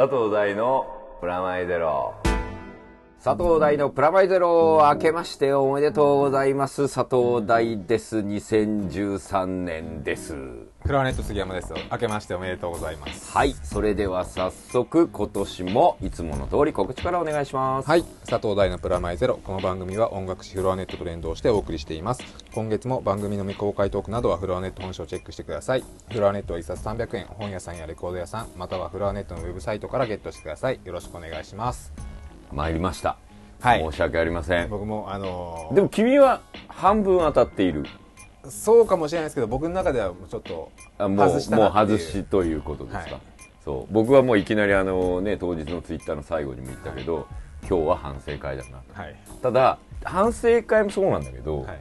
佐藤大のプラマイゼロ。佐藤大のプラマイゼロ明けましておめでとうございます。佐藤大です。2013年です。クラワネット杉山です。明けましておめでとうございます。はい。それでは早速今年もいつもの通り告知からお願いします。はい。佐藤大のプラマイゼロ。この番組は音楽誌フロアネットと連動してお送りしています。今月も番組の未公開トークなどはフロアネット本誌をチェックしてください。フロアネットは1冊300円。本屋さんやレコード屋さんまたはフロアネットのウェブサイトからゲットしてください。よろしくお願いします。参りました、はい。申し訳ありません。僕もあのーでも君は半分当たっているそうかもしれないですけど僕の中ではちょっとあもう外したもうなっていう。外しということですか、はい。そう。僕はもういきなりあのね当日のツイッターの最後にも言ったけど、今日は反省会だなと。はい。ただ反省会もそうなんだけど、はい。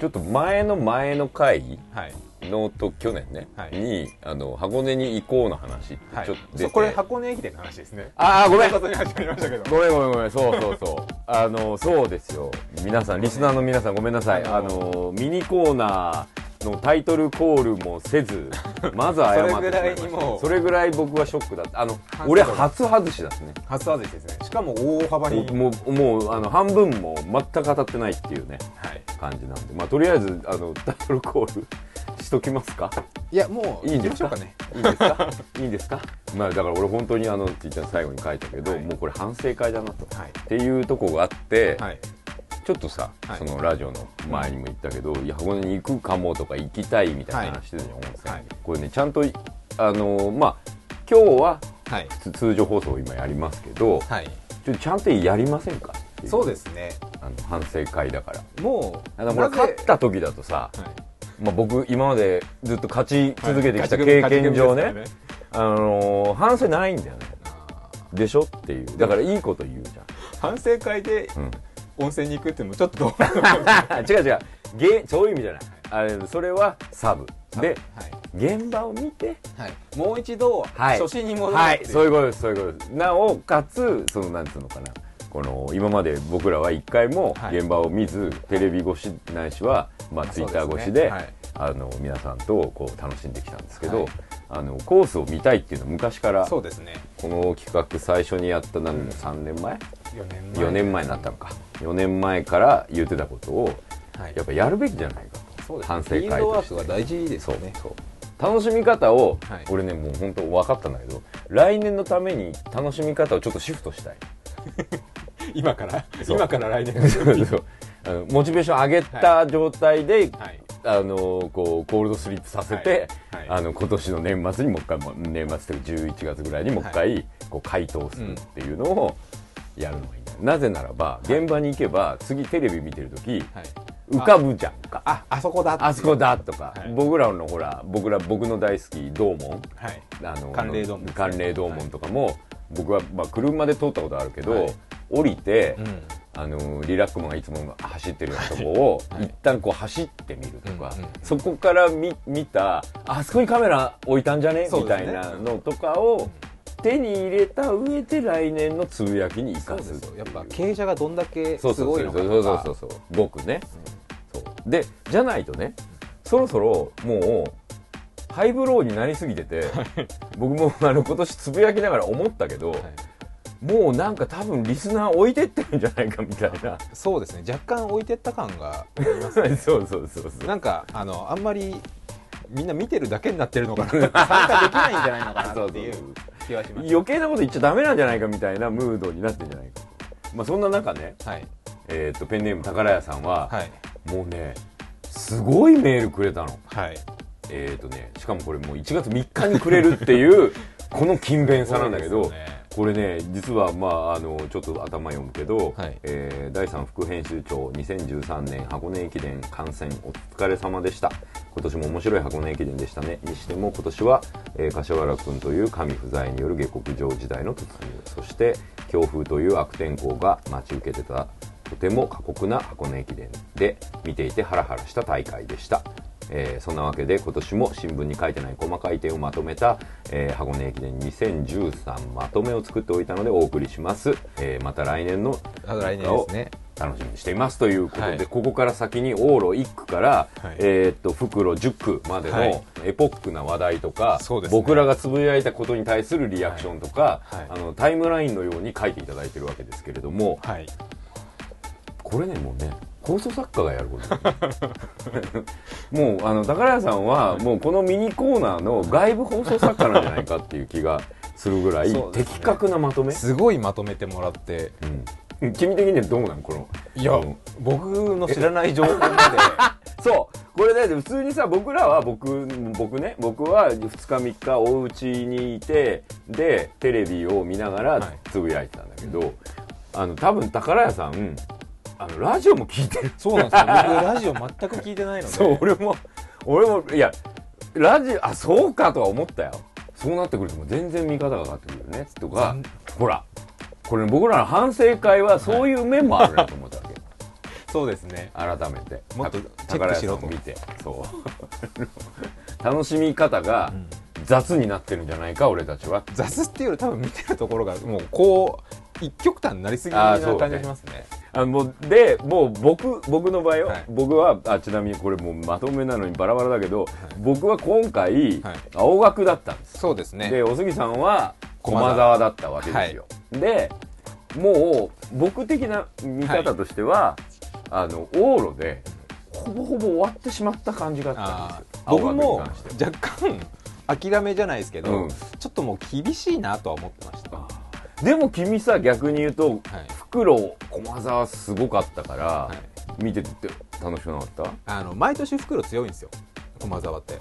ちょっと前の前の回はいのと去年ね、はい。にあの箱根に行こうの話ちょっと出て、これ箱根駅伝の話ですね。ああ ごめん。ごめんごめんごめんそうそうそう。あのそうですよ。皆さんリスナーの皆さんごめんなさい。あのミニコーナーのタイトルコールもせず まず謝ってそれぐらいにもう。それぐらい僕はショックだった。あの俺初外しだったね。初外しですね。しかも大幅に。もうもうあの半分も全く当たってないっていうねはい。感じなんで。まあとりあえずあのタイトルコールしときますか？いやもういいんですか？行きましょうかね。いいんですか？いいんですか？まあだから俺本当にあのツイッターの最後に書いたけど、はい。もうこれ反省会だなと、はい。っていうとこがあって、はいちょっとさ、はい。そのラジオの前にも言ったけど、いや箱根に行くかもとか行きたいみたいな話してたじゃん、温泉、はい。これねちゃんとあのまあ今日ははい。つ通常放送を今やりますけど、はい。ちょっとちゃんとやりませんか？っていそうですね。あの反省会だから。もうあのほらなぜ勝った時だとさ、はい。まあ、僕今までずっと勝ち続けてきたはい。経験上ね,、勝ち組ですあのー反省ないんだよね。あでしょ？っていう。だからいいこと言うじー反省会でゃん、うん、温泉に行くっていうのもちょっと。違う違う。ゲそういう意味じゃない。あれそれはサブ。ではい。現場を見てはい。もう一度はい。初心に戻るはいっていう。そういうことです。そういうことです。なおかつそのなんつうのかな。この今まで僕らは一回もはい。現場を見ず、テレビ越しないしは、まあ、ツイッター越しでそうですねあの皆さんとこう楽しんできたんですけど、はいあのコースを見たいっていうのは昔からそうですね。この企画最初にやった何3年前？4年前。4年前になったのか。4年前から言ってたことをはい。やっぱやるべきじゃないかと。そうです反省会フィールドワとしてークが大事ですよね。そう。楽しみ方を、はい。俺ねもう本当分かったんだけど来年のために楽しみ方をちょっとシフトしたい。今から？今から来年？そうそうモチベーション上げた状態で、はい。あのこうコールドスリープさせて、はい。はい。あの今年の年末にもう一回も年末というか11月ぐらいにもう一回、こう回答するっていうのをやるのがいいんだよ。なぜならば現場に行けば次テレビ見てる時はい。浮かぶじゃんか。ああそこだあそこだとか、はい。僕らのほら僕ら僕の大好き道門はい。あの寒冷道門寒冷道門とかも、僕は、まあ、車で通ったことあるけど、はい。降りて、うんあのリラックマンがいつも走ってるようなとこを、はい。一旦こう走ってみるとか、うんうんそこから見見たあそこにカメラ置いたんじゃね、ね。たいなのとかを手に入れた上で来年のつぶやきに生かですやっぱっていう。経営者がどんだけすごいのかとそうそうかそうそう僕ね、そう。でじゃないとねそろそろもうハイブローになりすぎてて僕もあの今年つぶやきながら思ったけど、はいもうなんか多分リスナー置いてってるんじゃないかみたいな。そうですね。若干置いてった感がありますね。そうそうそうそう。なんかあのあんまりみんな見てるだけになってるのかな。参加できないんじゃないのかなっていう気はします。余計なこと言っちゃダメなんじゃないかみたいなムードになってんじゃないか。とまあそんな中ね、はい。えー、とペンネーム宝屋さんは、はい。もうねすごいメールくれたの。はい。えーとね、しかもこれもう1月3日にくれるっていうこの勤勉さなんだけど、ねこれね実はまああのちょっと頭読むけど、はい。えー第3副編集長2013年箱根駅伝観戦お疲れ様でした。今年も面白い箱根駅伝でしたね。にしても今年は、えー柏原君という神不在による下克上時代の突入。そして強風という悪天候が待ち受けてたとても過酷な箱根駅伝で見ていてハラハラした大会でしたえーそんなわけで今年も新聞に書いてない細かい点をまとめた、えー箱根駅伝2013まとめを作っておいたのでお送りします、えーまた来年の来年ですね。楽しみにしていますということで、はい。ここから先に往路1区から、はい。えーっと袋10区までのはい。エポックな話題とか、そうですね。僕らがつぶやいたことに対するリアクションとか、はい。はい。あのタイムラインのように書いていただいてるわけですけれどもはい。これねもうね放送作家がやること。もうあの宝屋さんはもうこのミニコーナーの外部放送作家なんじゃないかっていう気がするぐらいね。的確なまとめ、すごいまとめてもらって。うん、君的にはどうなのこの？いや、うん僕の知らない情報まで。そう。これね普通にさ僕らは僕僕ね僕は2日3日お家にいてでテレビを見ながらはい。つぶやいてたんだけど、あの多分宝屋さんあのラジオも聞いてるそうなんですよ。僕ラジオ全く聞いてないので。そう俺も俺もいやラジオあそうかとは思ったよ。そうなってくるともう全然見方が変わってくるよね。とか残ほらこれ僕らの反省会はそういう面もあるなと思ったわけ、そうですね。改めて。もっとたチェックしろと。見て。そう。楽しみ方が雑になってるんじゃないか俺たちは。雑っていうより多分見てるところがもうこう一極端になりすぎな感じがしますねあのもうでもう僕僕の場合よ、はい。僕はあちなみにこれもうまとめなのにバラバラだけど、僕は今回、はい。青学だったんですそうですね。でお杉さんは駒駒沢沢だったわけですよ、でもう僕的な見方としては、あの往路でほぼほぼ終わってしまった感じがあったんあです僕も若干諦めじゃないですけど、うん。ちょっともう厳しいなとは思ってました。でも君さ逆に言うと、はい袋駒沢すごかったから、はい。見てて楽しくなかった？あの毎年袋強いんですよ。駒沢って。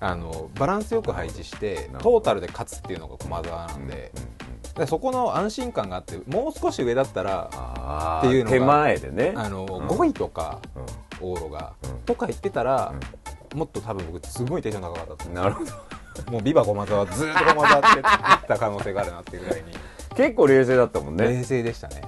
あのバランスよく配置してトータルで勝つっていうのが駒沢なんで,、うんそこの安心感があってもう少し上だったらあっていうのが手前でね。あの、ん。5位とかう往路が、うん。とか言ってたら、もっと多分僕すごいテンション高かったなるほど。うもうビバ駒沢ずーっと駒沢って言った可能性があるなっていうぐらいに、結構冷静だったもんね。冷静でしたね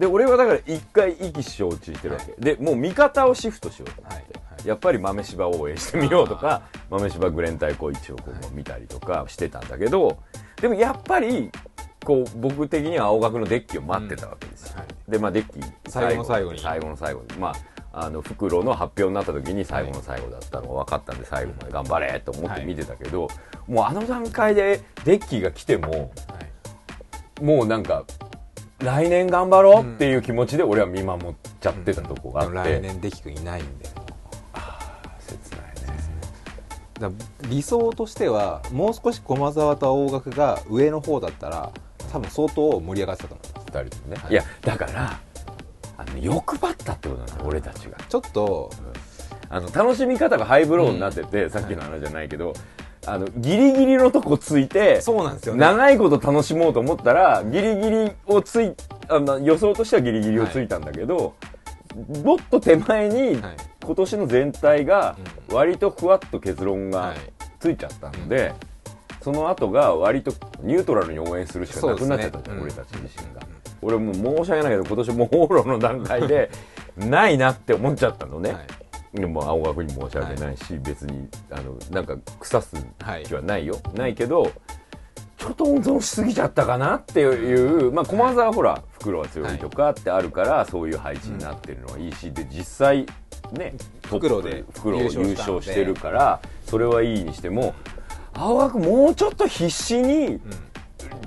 で俺はだから一回意気承知してるわけ、でもう見方をシフトしようと思って、はい。はい。やっぱり豆柴を応援してみようとか豆柴グレン対抗一応こう見たりとかしてたんだけどでもやっぱりこう僕的には青学のデッキを待ってたわけです。よ、はい。でまあデッキ最後の最後に。最後の最後に。まああの袋の発表になった時に最後の最後だったのが分かったんで最後まで頑張れと思って見てたけど、もうあの段階でデッキが来てもはい。もうなんか来年頑張ろうっていう気持ちで俺は見守っちゃってたとこがあって、来年デキ君いないんで切ないね。理想としてはもう少し駒沢と青学が上の方だったら多分相当盛り上がってたと思います二人ともね、はい。い、やだからあの欲張ったってことなの俺たちが。ちょっとあの楽しみ方がハイブローになってて、さっきの話じゃないけど、あのギリギリのとこついてそうなんですよね。長いこと楽しもうと思ったらギリギリをついあの予想としてはギリギリをついたんだけど、もっと手前にはい。今年の全体が割とふわっと結論がはい。ついちゃったので、その後が割とニュートラルに応援するしかなくなっちゃったじゃん、ね。俺たち自身が。俺もう申し訳ないけど今年もう往路の段階で ないなって思っちゃったのね。はいでも青学に申し訳ないし、別にあのなんか腐す気はないよ、ないけどちょっと温存しすぎちゃったかなっていう、まあ、駒沢はほら袋は強いとかってあるから、そういう配置になってるのはいいしで実際ね袋で袋を優優勝してるからそれはいいにしても青学もうちょっと必死に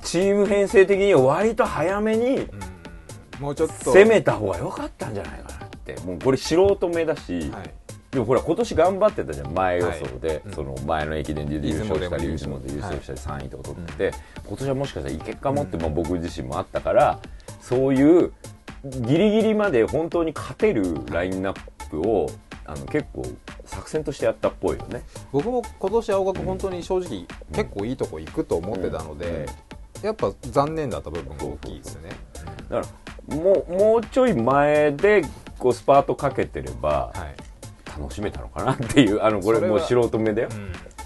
チーム編成的に割と早めにもうちょっと。攻めた方が良かったんじゃないかなってもうこれ素人目だし、はい。でもほら今年頑張ってたじゃん前予想で、はい。うん。その前の駅伝で優勝したり出雲で優優勝勝したり3位とか取ってて、今年はもしかしたらいけっかもって、まあ、僕自身もあったからそういうギリギリまで本当に勝てるラインナップをあの結構作戦としてやったっぽいよね。僕も今年青学本当に正直結構いいとこ行くと思ってたので、やっぱ残念だった部分が大きいですよね。だからもうもうちょい前でこうスパートかけてればはい、楽しめたのかなっていうあのこれもう素人目だよ。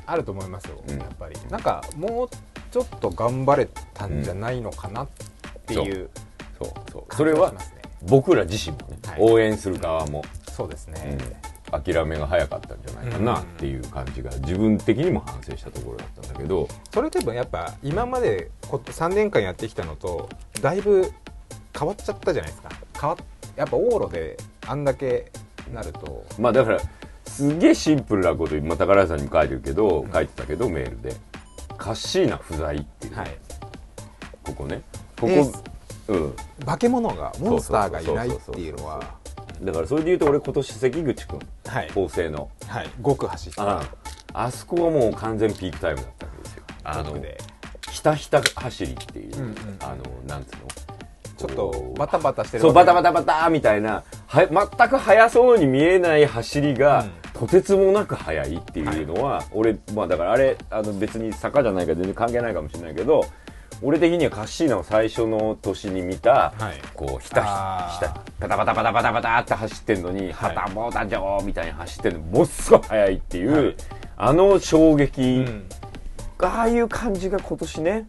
あると思いますよ、うん。やっぱり。なんかもうちょっと頑張れたんじゃないのかなっていうそう。そう。そ感れは僕ら自身もね、はい。応援する側も、そうですね、うん、諦めが早かったんじゃないかなっていう感じが自分的にも反省したところだったんだけどそれ多分やっぱ今までこ3年間やってきたのとだいぶ変わっちゃったじゃないですか変わっやっぱ往路であんだけなると。まあだからすげえシンプルなこと今宝屋さんにも書いてるけど、書いてたけどメールで。カッシーナ不在っていう、はい。ここね。ここエースうん。化け物がモンスターがいないっていうのは。だからそれで言うと俺今年関口君。はい。法政の。はい。5区走ってあ。あそこはもう完全ピークタイムだったわけですよ。あの5区で。ひたひた走りっていう、うんうん。あのなんつうの？ちょっとバタバタしてるそうバタバタタバタみたいなは全く速そうに見えない走りが、うん。とてつもなく速いっていうのは、俺まあだからあれあの別に坂じゃないから全然関係ないかもしれないけど俺的にはカッシーナを最初の年に見た、はい。こうひたひたバタバタバタバタバタって走ってんのに、はい。はたぼうたじょーみたいに走ってんの。ものすごい速いっていう、はい。あの衝撃、うん。ああいう感じが今年ね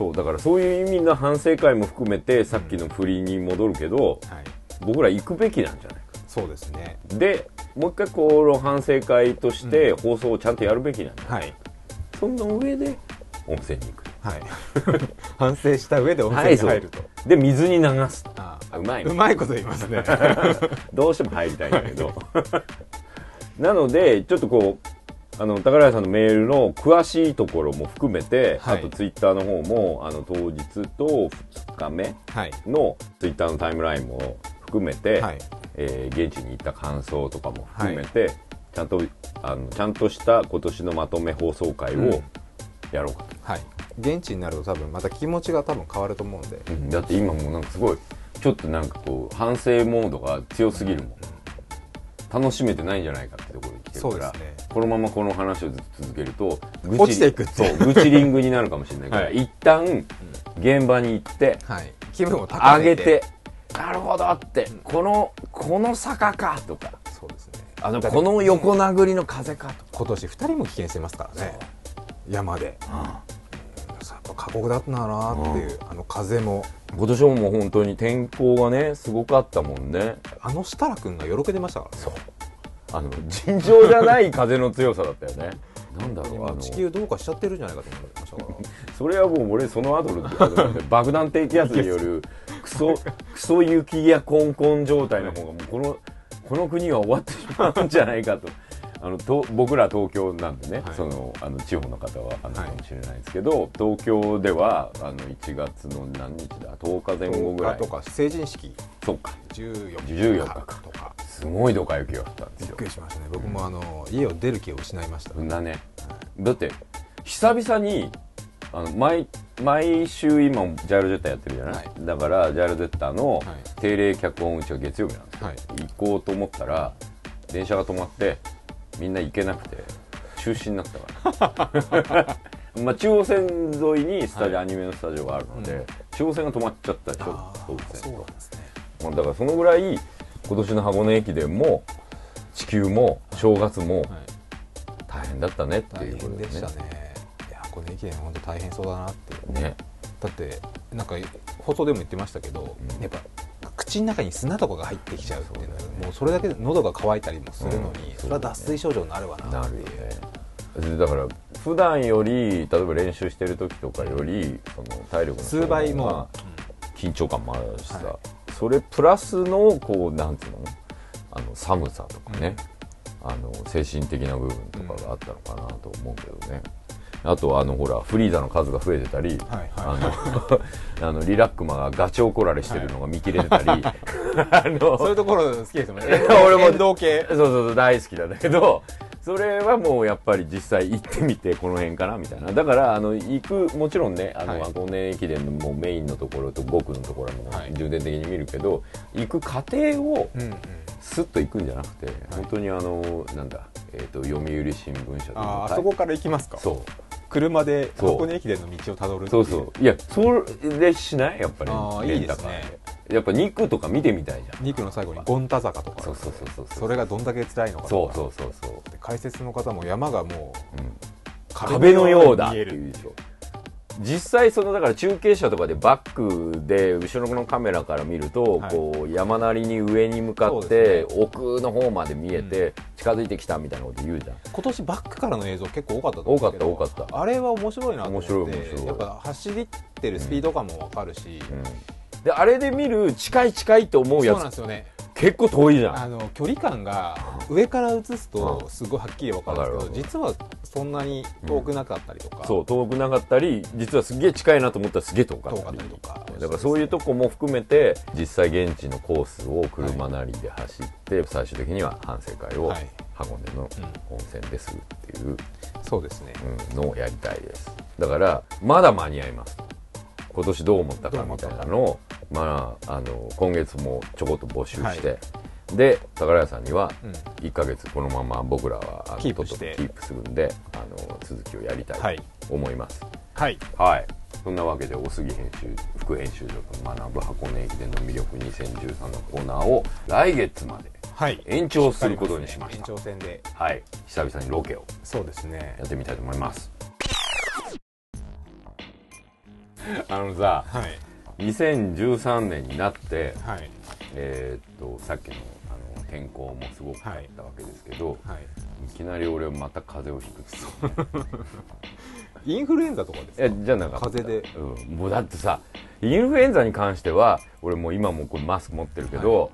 そうだからそういう意味の反省会も含めてさっきの振りに戻るけど、はい。僕ら行くべきなんじゃないか。そうですね。でもう一回この反省会として放送をちゃんとやるべきなんじゃない、はい。そんな上で温泉に行く。はい。反省した上で温泉に入ると、で水に流す。あ。あうまいね。うまいこと言いますね。どうしても入りたいんだけど。なのでちょっとこうあの宝屋さんのメールの詳しいところも含めて、はい。あとツイッターの方もあの当日と2日目はい。のツイッターのタイムラインも含めて、はい。えー現地に行った感想とかも含めて、ちゃんとあのちゃんとした今年のまとめ放送会をやろうかと、はい。現地になると多分また気持ちが多分変わると思うんで。うん。だって今もうなんかすごいちょっとなんかこう反省モードが強すぎるもん、楽しめてないんじゃないかってところるから、ね。このままこの話をずっと続けると愚痴落ちていくそう愚痴リングになるかもしれないから、はい。一旦現場に行ってはい。気分を高めて。上げてなるほどって、このこの坂かとか。そうですね。あのこの横殴りの風かとか、今年2人も棄権してますからね。山で。やっぱ過酷だったなっていうあの風も。今年ももう本当に天候がねすごかったもんね。あの設楽君がよろけてましたからね。そうあの尋常じゃない風の強さだったよね。なんだろうあの。今地球どうかしちゃってるんじゃないかと思いましたから それはもう俺その後の爆弾低気圧による クソクソ雪やコンコン状態の方がもうこのこの国は終わってしまうんじゃないかと。あのと僕ら東京なんでね、はい。そのあの地方の方はあのかもしれないですけど、東京ではあの1月の何日だ10日前後ぐらい。とか成人式。そうか。14 14日日か。とか。すごいドカ雪が降ったんですびっよくりしましたね。僕もあの家を出る気を失いました。そん。なね。だって久々にあの毎毎週今ジャイロジェッターやってるじゃない、はい。だからジャイロジェッターのはい。定例脚本打ちは月曜日なんですよ、はい。行こうと思ったら電車が止まってみんな行けなくて中止になったから。まあ中央線沿いにスタジオ、はアニメのスタジオがあるので、うん。中央線が止まっちゃったでしょあ総武ーそう線となんですね。まあだからそのぐらい今年の箱根駅伝も地球も正月もはい。大変だったねって大いうこと変でしたね。いやこの駅伝本当大変そうだなって。ね。だってなんか放送でも言ってましたけど、うん。やっぱ口の中に砂とかが入ってきちゃうっていうのはもうそれだけで喉が渇いたりもするのに、うん。それは脱水症状になるわな。なってだから普段より例えば練習してる時とかよりその体力の数倍も。緊張感もあるしさ、はそれプラスのこうなんていうの？あの寒さとかね、あの精神的な部分とかがあったのかなと思うけどね、あとあのほらフリーザの数が増えてたり、はいあの あのリラックマがガチ怒られしてるのが見切れてたり、あのそういうところ好きですもんね。俺も遠藤系。そうそうそう大好きなんだけどそれはもうやっぱり実際行ってみてこの辺かなみたいな。だからあの行くもちろんねあの、はい。箱根駅伝のもうメインのところと5区のところもはい。重点的に見るけど、行く過程をうんうんスッと行くんじゃなくて、本当にあのなんだ、えー、と読売新聞社とかあーあそこから行きますか。そう。車で箱根駅伝の道をたどるそうそう。いやそれしない？やっぱりあいいですね。やっぱ2区とか見てみたいじゃん。2区の最後に権田坂とかそうそうそうそうそれがどんだけ辛いのかそうそうそうそう、で解説の方も山がもううん。壁のようだって見える。いうでしょ実際そのだから中継車とかでバックで後ろのカメラから見ると、はい。こう山なりに上に向かってで奥の方まで見えて近づいてきたみたいなこと言うじゃん、今年バックからの映像結構多かった多かった多かった。あれは面白いなと思って面白い面白い。やっぱ走ってるスピード感も分かるし、うん。であれで見る近い近いって思うやそうなんでつすよね結構遠いじゃん。あの距離感が上から映すとすごいはっきり分かるんですけど実はそんなに遠くなかったりとか、そう遠くなかったり実はすげえ近いなと思ったらすげえ遠かったり。遠かったりとか。だからそういうとこも含めて実際現地のコースを車なりで走って、最終的には反省会をはい。箱根の温泉でするっていう、そうですね。うんのをやりたいです。だからまだ間に合います。今年どう思ったかみたいなのをまああの今月もちょこっと募集して、で宝屋さんにはうん。1ヶ月このまま僕らはあのキープキープするんであの続きをやりたはい。いと思います、はい。はい。そんなわけで、大杉編集、副編集長と学ぶ箱根駅伝の魅力2013のコーナーを来月まではい。延長することにしまし延た。長戦で。はい。久々にロケをそうですね。やってみたいと思います。あのさ、はい2013年になって、はい。えーっと、さっきのあの天候もすごくあったわけですけど、はい。い、きなり俺また風邪をひくっていうインフルエンザとかですか？えじゃなかった。風邪で。うん、もうだってさインフルエンザに関しては俺もう今もこれマスク持ってるけど、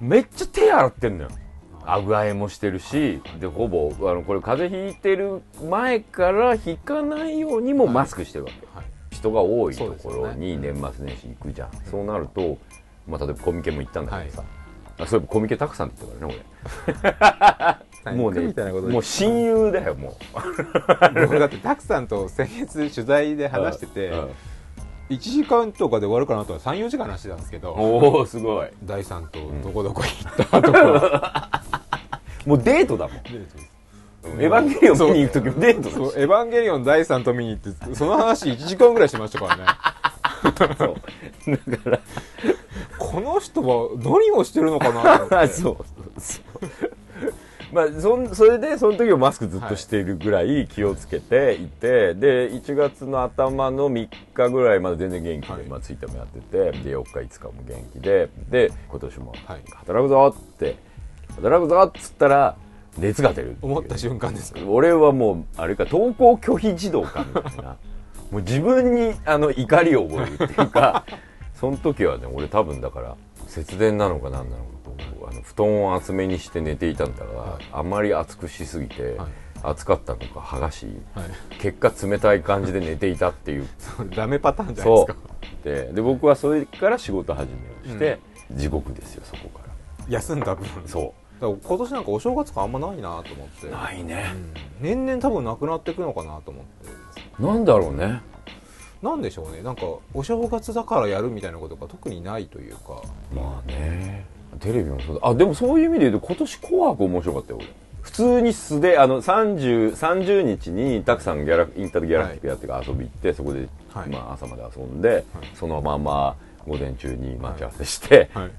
めっちゃ手洗ってんのよ。あぐあえもしてるしでほぼあのこれ風邪ひいてる前からひかないようにもマスクしてるわけ、はい人が多いところに年末年始行くじゃん。そう,、なると、まあ、例えばコミケも行ったんだけどさ、あそういえばコミケたくさんって言ったからね俺。もうねみたいなこともう親友だよも僕だってたくさんと先月取材でう話してて、うん。1時間とかで終わるかなとは34時間話してたんですけどおおすごい。第3とどこどこ行ったとか、もうデートだもん。でエヴァンゲリオン見に行く時もデートエヴァンゲリオン第3と見に行ってその話1時間ぐらいしましたからね。そう。だから。この人は何をしてるのかなと思って。そうそう。まあそんそれでその時はマスクずっとしているぐらい気をつけていて、で1月の頭の3日ぐらいまで全然元気で、はい。まあ、ツイッターもやっててで4日5日も元気でで今年もはい。働くぞって働くぞっつったら熱が出るっていう。思った瞬間ですか？俺はもうあれか登校拒否児童かみたいな。もう自分にあの怒りを覚えるっていうか その時はね俺多分だから節電なのか何なのかとあの布団を厚めにして寝ていたんだが、はい。あまり暑くしすぎて、はい。暑かったのか剥がしはい。結果冷たい感じで寝ていたっていう。ダメパターンじゃないでそすか。う。でで僕はそれから仕事始めをして、地獄ですよそこから。休んだ分。そだから今年なんかお正月感あんまないなと思って。うないね。う、ん。年々多分なくなっていくのかなと思って。なんだろうね。なんでしょうね。なんかお正月だからやるみたいなことが特にないというか。まあね。テレビもそうだ。あでもそういう意味で言うと今年「紅白」面白かったよ俺。普通に素であの 30, 30日にたくさんギャラインターギャラクティックやってから遊び行ってそこで、はい。まあ、朝まで遊んで、そのまま午前中に待ち合わせして、はい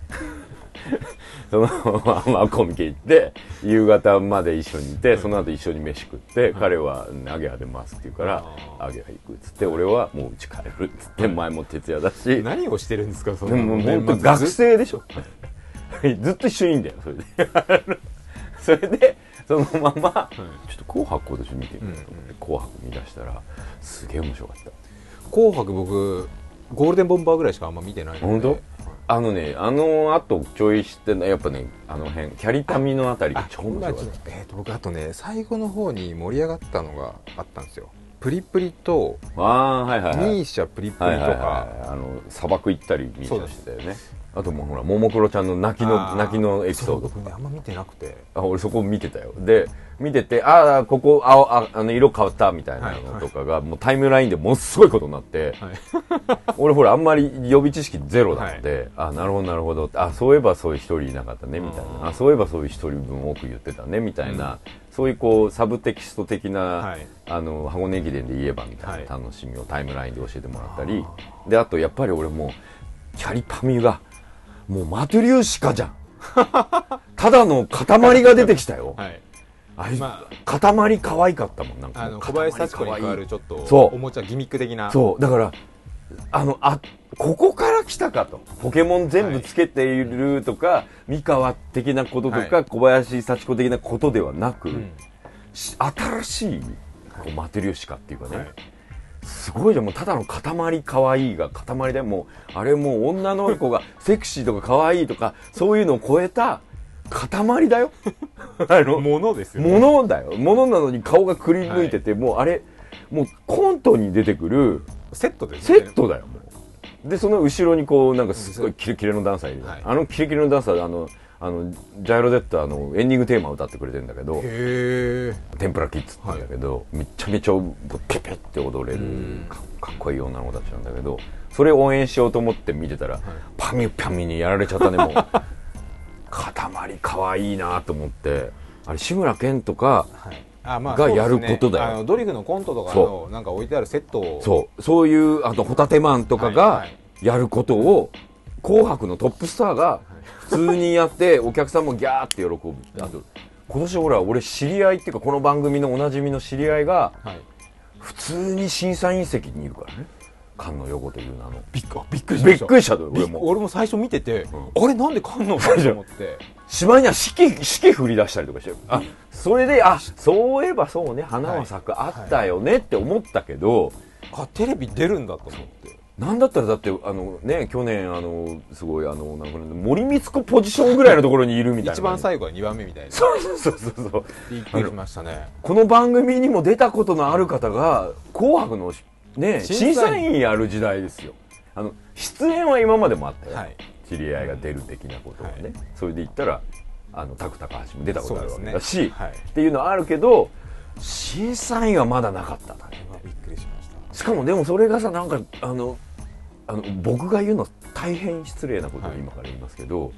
そのままコミケ行って夕方まで一緒にいて、その後一緒に飯食って、彼は「アゲハ出ます」って言うから「あアゲハ行く」っつって俺はもう家帰るっつって前も徹夜だし。何をしてるんですかそでも本当学生でしょ。ずっと一緒にいんだよ それで。それでそのまま、ちょっと「紅白」今年見てみようと思って「紅白」見出したらすげえ面白かった。紅白僕ゴールデンボンバーぐらいしかあんま見てないので。本当？あのねあのあとちょいしてやっぱねあの辺キャリタミのあたり。が超面白かった。えー、と僕あとね最後の方に盛り上がったのがあったんですよ。プリプリとああはいはいはい。ミーシャプリプリとはいはいかはい。あの砂漠行ったりミーシャしてたよねあともうほらももクロちゃんの泣きの泣きのエピソード僕ねあんま見てなくて。あ俺そこ見てたよ。で見ててああここあああの色変わったみたいなのとかが、もうタイムラインでものすごいことになって、はい。俺ほらあんまり予備知識ゼロなので、あなるほどなるほどあそういえばそういう一人いなかったねみたいな。あそういえばそういう一人分多く言ってたねみたいな、そういうこうサブテキスト的な、はい。あの箱根駅伝で言えばみたいなはい楽しみをタイムラインで教えてもらったり、であとやっぱり俺もうキャリパミがもうマトリューシカじゃん。ただの塊が出てきたよ、はい。あいつま塊可愛かったもんなんかあの小林幸子に塊可愛い代わるちょっとそう。おもちゃギミック的な。そう。だからあのあここから来たかと。ポケモン全部つけているとか、三河的なこととか、はい。小林幸子的なことではなく、うん。し新しいこうマテリオシカっていうかね、はいすごいじゃん。もうただの塊可愛いが塊でもうあれもう女の子がセクシーとか可愛いとかそういうのを超えた塊だよ。あのものですよね。ものだよ。ものなのに顔がくり抜いてて、もうあれもうコントに出てくるセットですセットだよもう。でその後ろにこうなんかすごいキレキレのダンサーいるはい。あのキレキレのダンサーであのあのジャイロデッドあのエンディングテーマを歌ってくれてるんだけど天ぷらキッズって言うんだけど、めちゃめちゃペペって踊れるかかっこいい女の子たちなんだけどそれを応援しようと思って見てたら、パミュパミュにやられちゃったねもう。塊かわいいなと思って。あれ志村けんとかはい。あまあがやることだよ。あのドリフのコントとかそのなんか置いてあるセットを。そう。そういうあとホタテマンとかがやることを「紅白」のトップスターが普通にやってお客さんもギャーって喜ぶあと今年ほら俺知り合いっていうかこの番組のおなじみの知り合いがはい。普通に審査員席にいるからね。菅野横という名の。びっくびっくりしました。びっくりした俺も。俺も最初見てて、ん。あれなんで菅野かと思って。しまいには四季四季振り出したりとかして。あそれであそういえばそうね花は咲く、あったよねって思ったけど、あテレビ出るんだと思ってなんだったらだってあのね去年あのすごいあのなんか森光子ポジションぐらいのところにいるみたいな。一番最後は2番目みたいな。そうそうそうそうそう。びっくりしましたね。この番組にも出たことのある方が「紅白」のね審審査員やる時代ですよ。あの出演は今までもあったよ、はい。知り合いが出る的なことはね、はい。それで言ったらあのタク高橋も出たことあるわけだし、ねはい。っていうのはあるけど審査員はまだなかった。んだねびっくりしました。しかもでもそれがさなんかあのあの僕が言うのは大変失礼なことをはい今から言いますけど、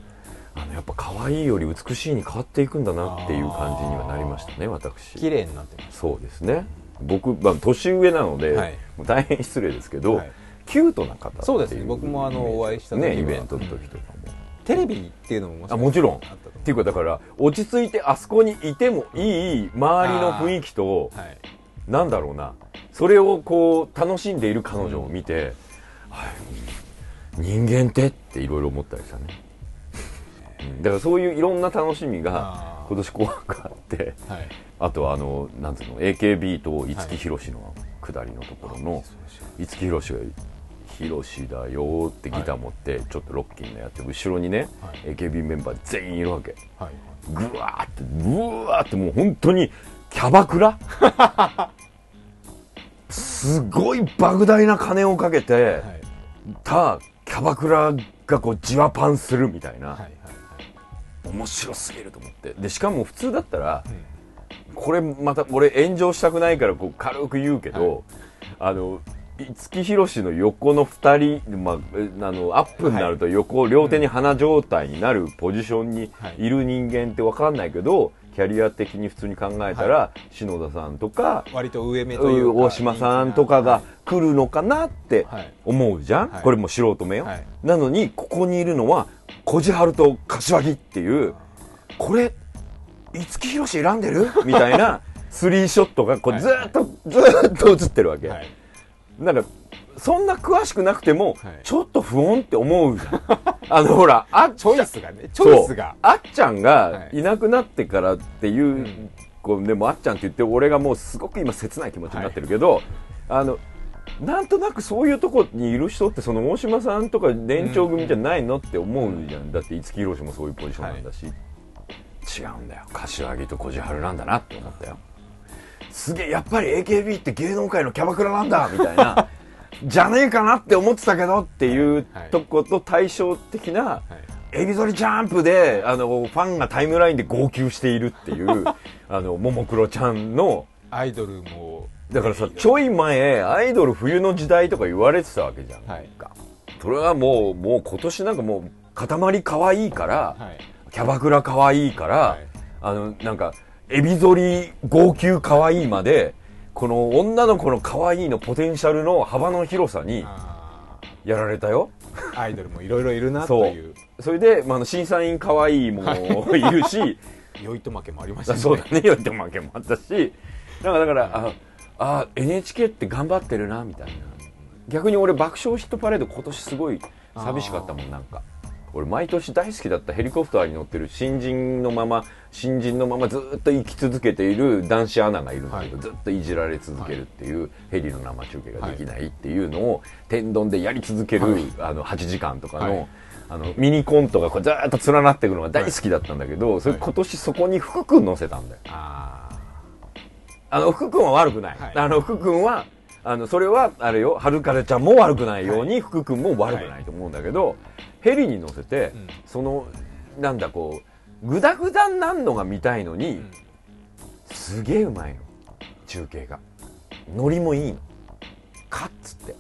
あのやっぱ可愛いより美しいに変わっていくんだなっていう感じにはなりましたね私。綺麗になってます。そうですね。僕、まあ、年上なので、はい。大変失礼ですけど、はい。キュートな方そうですね。僕もあのお会いしたねイベントの時とかも、テレビっていうのもあもちろん。あっていうかだから落ち着いてあそこにいてもいい周りの雰囲気とうはい。なんだろうな。それをこう楽しんでいる彼女を見て、はい。人間って？っていろいろ思ったりしたね、うん。だからそういういろんな楽しみが今年紅白あってはい。あとはあのなんつうの AKB と五木ひろしの下りのところの五木ひろしが「ひろしだよ」ってギター持ってちょっとロッキーなやって後ろにね、はい。AKB メンバー全員いるわけ。はい。ぐわーってぐわーってもう本当にキャバクラ？すごい莫大な金をかけてはいたキャバクラがこうじわパンするみたいな、はいはい面白すぎると思って。でしかも普通だったら、んこれまた俺炎上したくないからこう軽く言うけど、あの五木ひろしの横の2人、まあ、えあのアップになると横、両手に鼻状態になるポジションにい。る人間って分かんないけど、キャリア的に普通に考えたら、篠田さんとか割と上目というか大島さんとかが来るのかなってはい。思うじゃん、はい。これも素人目よ、はい。なのにここにいるのは小路春と柏木っていうこれ五木ひろし選んでる？みたいな スリーショットがこうはい。ずーっと、ずーっと映ってるわけ、はい。なんかそんな詳しくなくても、はい。ちょっと不穏って思うじゃん。あのほらあっチョイスがねチョイスが。あっちゃんがはい。いなくなってからっていう、ん。こうでもあっちゃんって言って俺がもうすごく今切ない気持ちになってるけど、あのなんとなくそういうとこにいる人ってその大島さんとか年長組じゃないのって思うじゃん、だって五木ひろしもそういうポジションなんだし、違うんだよ。柏木と小路春なんだなって思ったよ。すげえやっぱり AKB って芸能界のキャバクラなんだみたいなじゃねえかなって思ってたけどっていうはいとこと対照的な、はい。エビ反りジャンプであのファンがタイムラインで号泣しているっていう あのももクロちゃんの。アイドルも。だからさちょい前アイドル冬の時代とか言われてたわけじゃん、はい。かそれはもうもう今年なんかもう塊可愛いから、はい。キャバクラ可愛いから、はい。あのなんかエビ反り号泣可愛いまでこの女の子の可愛いのポテンシャルの幅の広さにあやられたよ。ーアイドルもいろいろいるなという。それで、まあ、審査員可愛いもいるし 酔いと負けもありましたあね。そうだね。よって負けもあったし。なんかだからああ NHK って頑張ってるなみたいな。逆に俺爆笑ヒットパレード今年すごい寂しかったもんなんか俺毎年大好きだったヘリコプターに乗ってる新人のまま新人のままずっと生き続けている男子アナがいるんだけど、はい。ずっといじられ続けるっていう、ヘリの生中継ができないっていうのを天丼でやり続ける、あの8時間とかの,、はい。あのミニコントがこうずーっと連なっていくのが大好きだったんだけど、それ今年そこに福君乗せたんだよ。ああの福君は悪くない、はい。あの福君はあのそれはあれよ春風ちゃんも悪くないように、福君も悪くないと思うんだけど、ヘリに乗せて、うん。そのなんだこうグダグダになるのが見たいのに、ん。すげえうまいの。中継が。ノリもいいの。カッつって。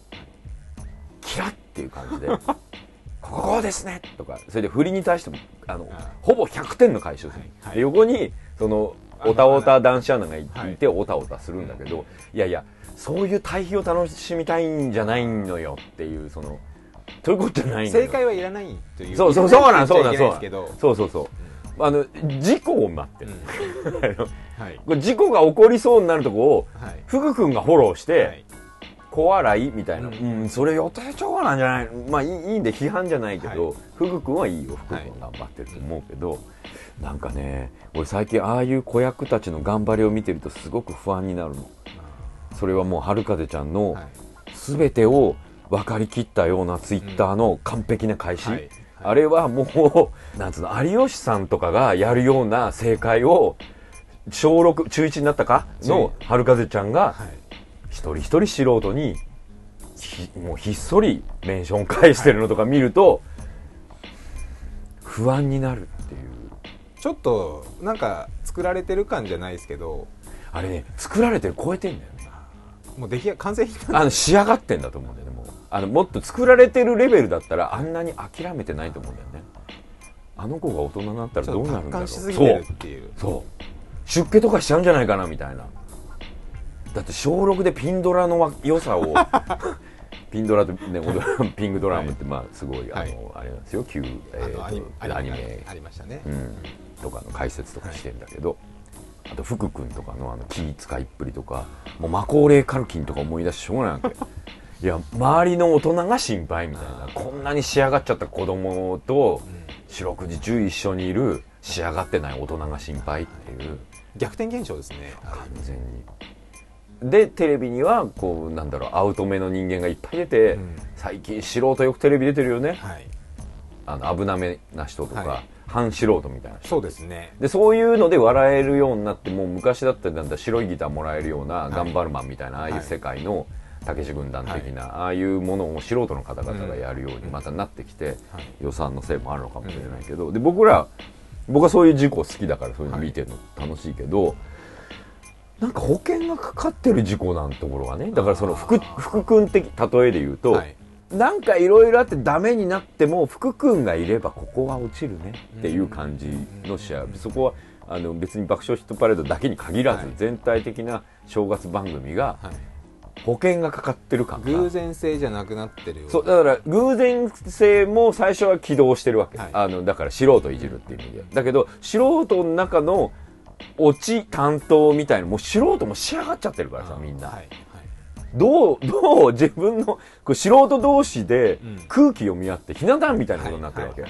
キラッっていう感じで。ここですね。とか。それで振りに対してもあのあほぼ100点の回収する、はい。はい。で横にそのおたおた男子アナがいはい。いておたおたするんだけど、いやいやそういう対比を楽しみたいんじゃないのよっていうそのそういうことない正解はいらないというそうそうそうなんそうなんいらないって言っちゃいけないですけど。そうそうそうあの事故を待ってる、事故が起こりそうになるとこをはい。福君がフォローして、はい。小笑いみたいな、ううんんそれ予定調和なんじゃない？まあいいんで批判じゃないけど、はい。福君はいいよ。福君頑張ってると思うけど、なんかね俺最近ああいう子役たちの頑張りを見てるとすごく不安になるの。それはもう春風ちゃんのはい。全てを分かりきったようなツイッターの完璧な開始、はい。あれはもうなんつうの有吉さんとかがやるような正解を小6中1になったか？の春風ちゃんがはい。一人一人素人にひもうひっそりメンション返してるのとか見ると不安になるっていう。ちょっとなんか作られてる感じゃないですけど。あれね作られてる超えてんだよねもう出来上完成品あの仕上がってんだと思うねあのもっと作られてるレベルだったらあんなに諦めてないと思うんだよね。あの子が大人になったらどうなるんだろう。達観しすぎてるっていう。そう。出家とかしちゃうんじゃないかなみたいな。だって小6でピンドラのわ良さを ピンドラとねピングドラムってまあすごい、はい。あのあれなんですよ。旧、えーアニメありましたね。うん、とかの解説とかしてんだけど、あと福君とかのあの気使いっぷりとかもうマコーレーカルキンとか思い出してしょうがないわけいや周りの大人が心配みたいな。こんなに仕上がっちゃった子供と四六時中一緒にいる仕上がってない大人が心配っていう。逆転現象ですね。完全に。でテレビにはこうなんだろうアウト目の人間がいっぱい出て、うん。最近素人よくテレビ出てるよね。はい。あの危なめな人とか、はい。半素人みたいな人そうですね。でそういうので笑えるようになってもう昔だったらなんだ白いギターもらえるような、い。頑張るマンみたいなああいう世界のたけし軍団的な、ああいうものを素人の方々がやるようにまたなってきて、はい。予算のせいもあるのかもしれないけど、で僕ら僕はそういう事故好きだからそういうの見てるの楽しいけど、なんか保険がかかってる事故なんてところがねだからその福福君的例えで言うと、はい。なんかいろいろあってダメになっても福君がいればここは落ちるねっていう感じの試合、そこはあの別に爆笑ヒットパレードだけに限らず、はい。全体的な正月番組がはい保険がかかってる感が。偶然性じゃなくなってるよそうだから偶然性も最初は起動してるわけ、はい。あのだから素人いじるっていう意味で。だけど素人の中のオチ担当みたいなもう素人も仕上がっちゃってるからさみんな、はいはい。どう、どう自分の、素人同士でうん。空気読み合ってひな壇みたいなことになってるわけ。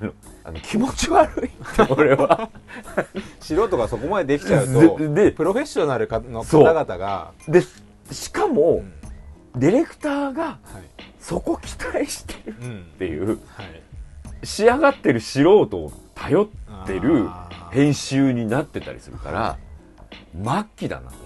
あの気持ち悪いって俺は。素人がそこまでできちゃうとででプロフェッショナルかの方々がで、しかもん、ディレクターがはい。そこ期待してるうんっていう、はい。仕上がってる素人を頼ってる編集になってたりするから、末期だなと。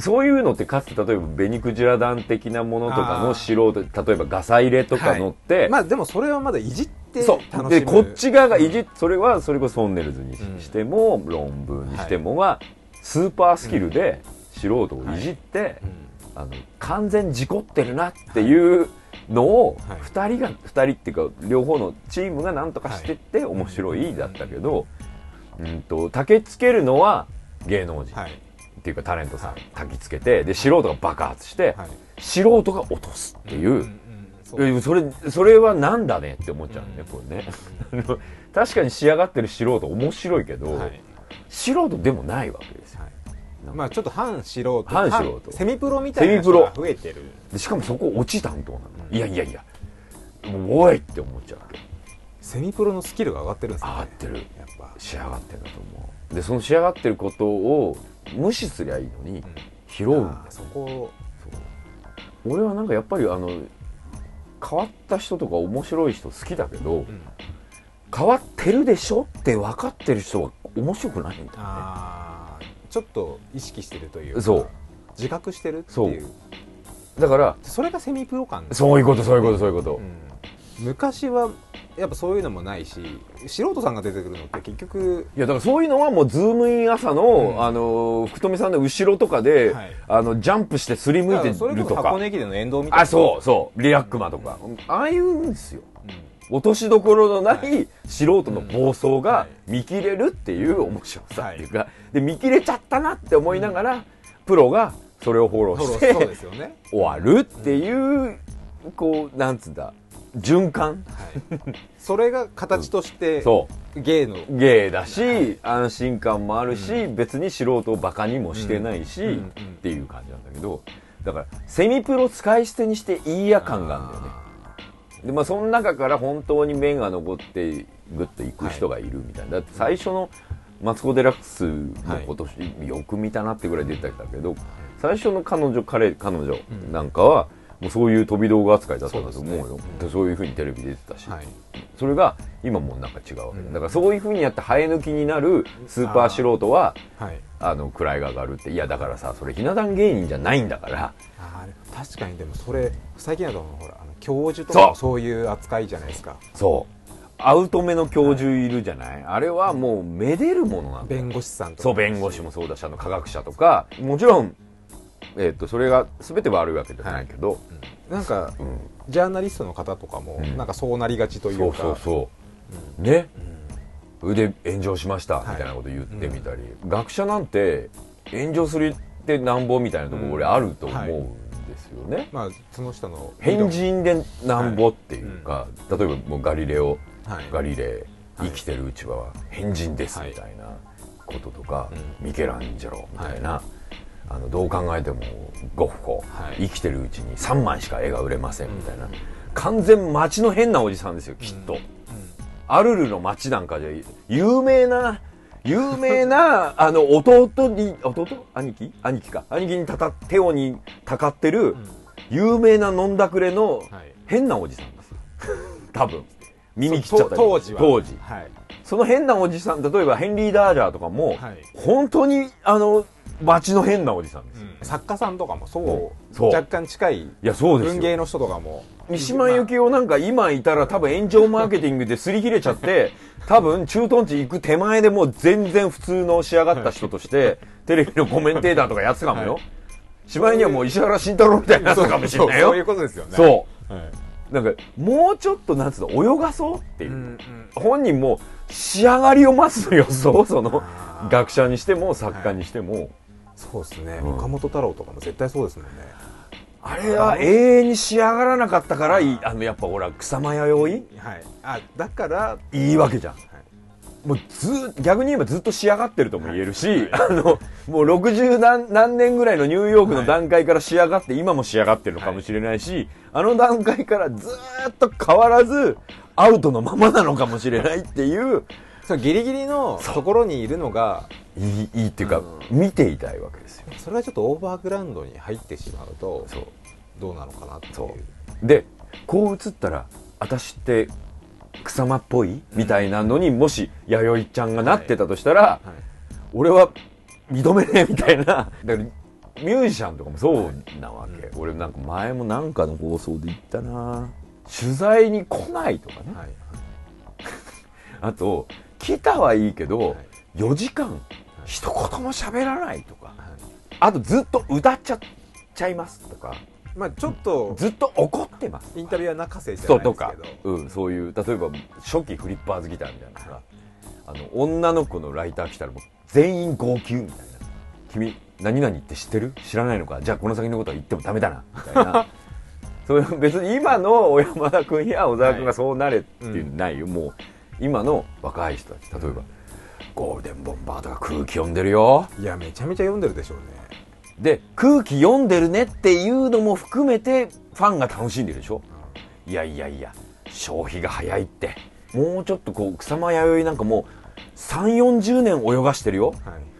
そういうのってかつて例えばベニクジラ団的なものとかの素人、例えばガサ入れとかのって、まあでもそれはまだいじってそう。楽しむ。でこっち側がいじっそれはそれこそトンネルズにしても、論文にしてもが、スーパースキルで素人をいじって、うん。あの完全事故ってるなっていうのをはい。2人が2人っていうか両方のチームが何とかしてって面白いだったけど、うん。と焚きつけるのは芸能人、はい。っていうかタレントさん焚きつけてで素人が爆発して、はい。素人が落とすっていう。それそれはなんだねって思っちゃうね、これね。確かに仕上がってる素人面白いけど、はい。素人でもないわけですよ。はいまあちょっと半素人半素人。セミプロみたいな人が増えてる。でしかもそこ落ち担当な。の、いやいやいや。おいって思っちゃうセミプロのスキルが上がってるんですね。上がってる。やっぱ。仕上がってると思う。でその仕上がってることを無視すりゃいいのに、拾うんだそこ俺はなんかやっぱりあの変わった人とか面白い人好きだけど、うん。変わってるでしょって分かってる人は面白くないんだよねちょっと意識してるというかそう。自覚してるってそう。いう。だからそれがセミプロ感。そういうことそういうことそういうこと、うん。昔はやっぱそういうのもないし素人さんが出てくるのって結局いやだからそういうのはもうズームイン朝の、うん。あの福富さんの後ろとかで、はい。あのジャンプしてすりむいてそれこそるとか箱根駅伝の沿道みたいなあそうそう。リラックマとか、ああいうんですよ。うん落としどころのなはい素人の暴走はがい見切れるっていう面白さっていうか、で見切れちゃったなって思いながら、プロがそれをフォローしてすよね終わるっていうこうなんつうんだ循環。はい。それが形としてそ芸の。う芸だし安心感もあるし、別に素人をバカにもしてないし、っていう感じなんだけどだからセミプロ使い捨てにしていいや感があるんだよねでまあその中から本当に目が残ってグッといく人がいるみたいな、だって最初のマツコ・デラックスも今年よく見たなってぐらい出てたけど、最初の彼女彼彼女なんかはもうそういう飛び道具扱いだったんだと思うよ。そうそういうふうにテレビ出てたし、はい。それが今もうなんか違うわけ、うん。だからそういうふうにやって生え抜きになるスーパー素人ははい。あの位が上がるって。いやだからさそれひな壇芸人じゃないんだから。確かにでもそれ最近だとほらあの教授とかもそういう扱いじゃないですか。そう。アウト目の教授いるじゃない、あれはもうめでるものなんだよ。弁護士さんとか。そう弁護士もそうだしあの科学者とか。もちろん、えっとそれが全て悪いわけじゃないけど、なんかうんジャーナリストの方とかもうん。なんかそうなりがちといそううかそう。そう、ね、腕炎上しましたみたいなこと言ってみたり、学者なんて炎上するってなんぼみたいなところ俺あると思うんですよね、まあその人の変人でなんぼっていうか、例えばもうガリレオ、はい。ガリレイはい。生きてるうちは変人ですみたいなこととか、ミケランジェロみたいな、あのどう考えてもゴッホ、はい。生きてるうちに3枚しか絵が売れませんみたいな、完全街の変なおじさんですよきっと、アルルの街なんかで有名な有名なあの弟に弟？兄貴？兄貴か。兄貴にたた手をにたかってる有名な飲んだくれのはい。変なおじさんですよ。多分。耳切っちゃったり当時は。当時。はい。その変なおじさん例えばヘンリー・ダージャーとかも、はい。本当にあの街の変なおじさんですよ、作家さんとかもそう。そう。若干近いいやそうですよ。文芸の人とかも。三島由紀夫なんか今いたら多分炎上マーケティングで擦り切れちゃって 多分駐屯地行く手前でもう全然普通の仕上がった人としてテレビのコメンテーターとかやってたかもよ、はい。しまいにはもう石原慎太郎みたいなやつかもしれないよ。そう。そういうことですよね。そう。はい。なんかもうちょっとなんつうの泳がそうっていう、うんうん。本人も仕上がりを待つのよそうその学者にしても作家にしても、そうですね。うん。岡本太郎とかも絶対そうですもんね。あれは永遠に仕上がらなかったからいいあのやっぱほら草間彌生？はい。あだからいいわけじゃん。はい。もうずー逆に言えばずっと仕上がってるとも言えるし、あのもう60何何年ぐらいのニューヨークの段階から仕上がって、今も仕上がってるのかもしれないし、あの段階からずーっと変わらずアウトのままなのかもしれないっていうそのギリギリのところにいるのがいいいいっていうか、う見ていたいわけですよ。それはちょっとオーバーグラウンドに入ってしまうとそう。どうなのかなっていう。でこう映ったら私って草間っぽいみたいなのにもし弥生ちゃんがなってたとしたら、はい。俺は認めねえみたいな。だからミュージシャンとかもそうなわけ、俺なんか前もなんかの放送で言ったな。取材に来ないとかね、はい。あと来たはいいけど、はい。4時間一言も喋らないとかはい。あとずっと歌っちゃっちゃいますとかまあちょっとずっと怒ってます。インタビュアー泣かせじゃないですけか。ど、うん、そういう例えば初期フリッパーズギターみたいなさあの女の子のライター来たらもう全員号泣みたいな君何々って知ってる？知らないのか？じゃあこの先のことは言ってもダメだな。みたいな。そういう別に今の小山田君や小沢君がそうなれっていうのないよ、もう今の若い人たち例えばゴールデンボンバーとか空気読んでるよ。いやめちゃめちゃ読んでるでしょうね。で空気読んでるねっていうのも含めてファンが楽しんでるでしょ。いやいやいや消費が早いって。もうちょっとこう草間彌生なんかもう3 4 0年泳がしてるよ。はい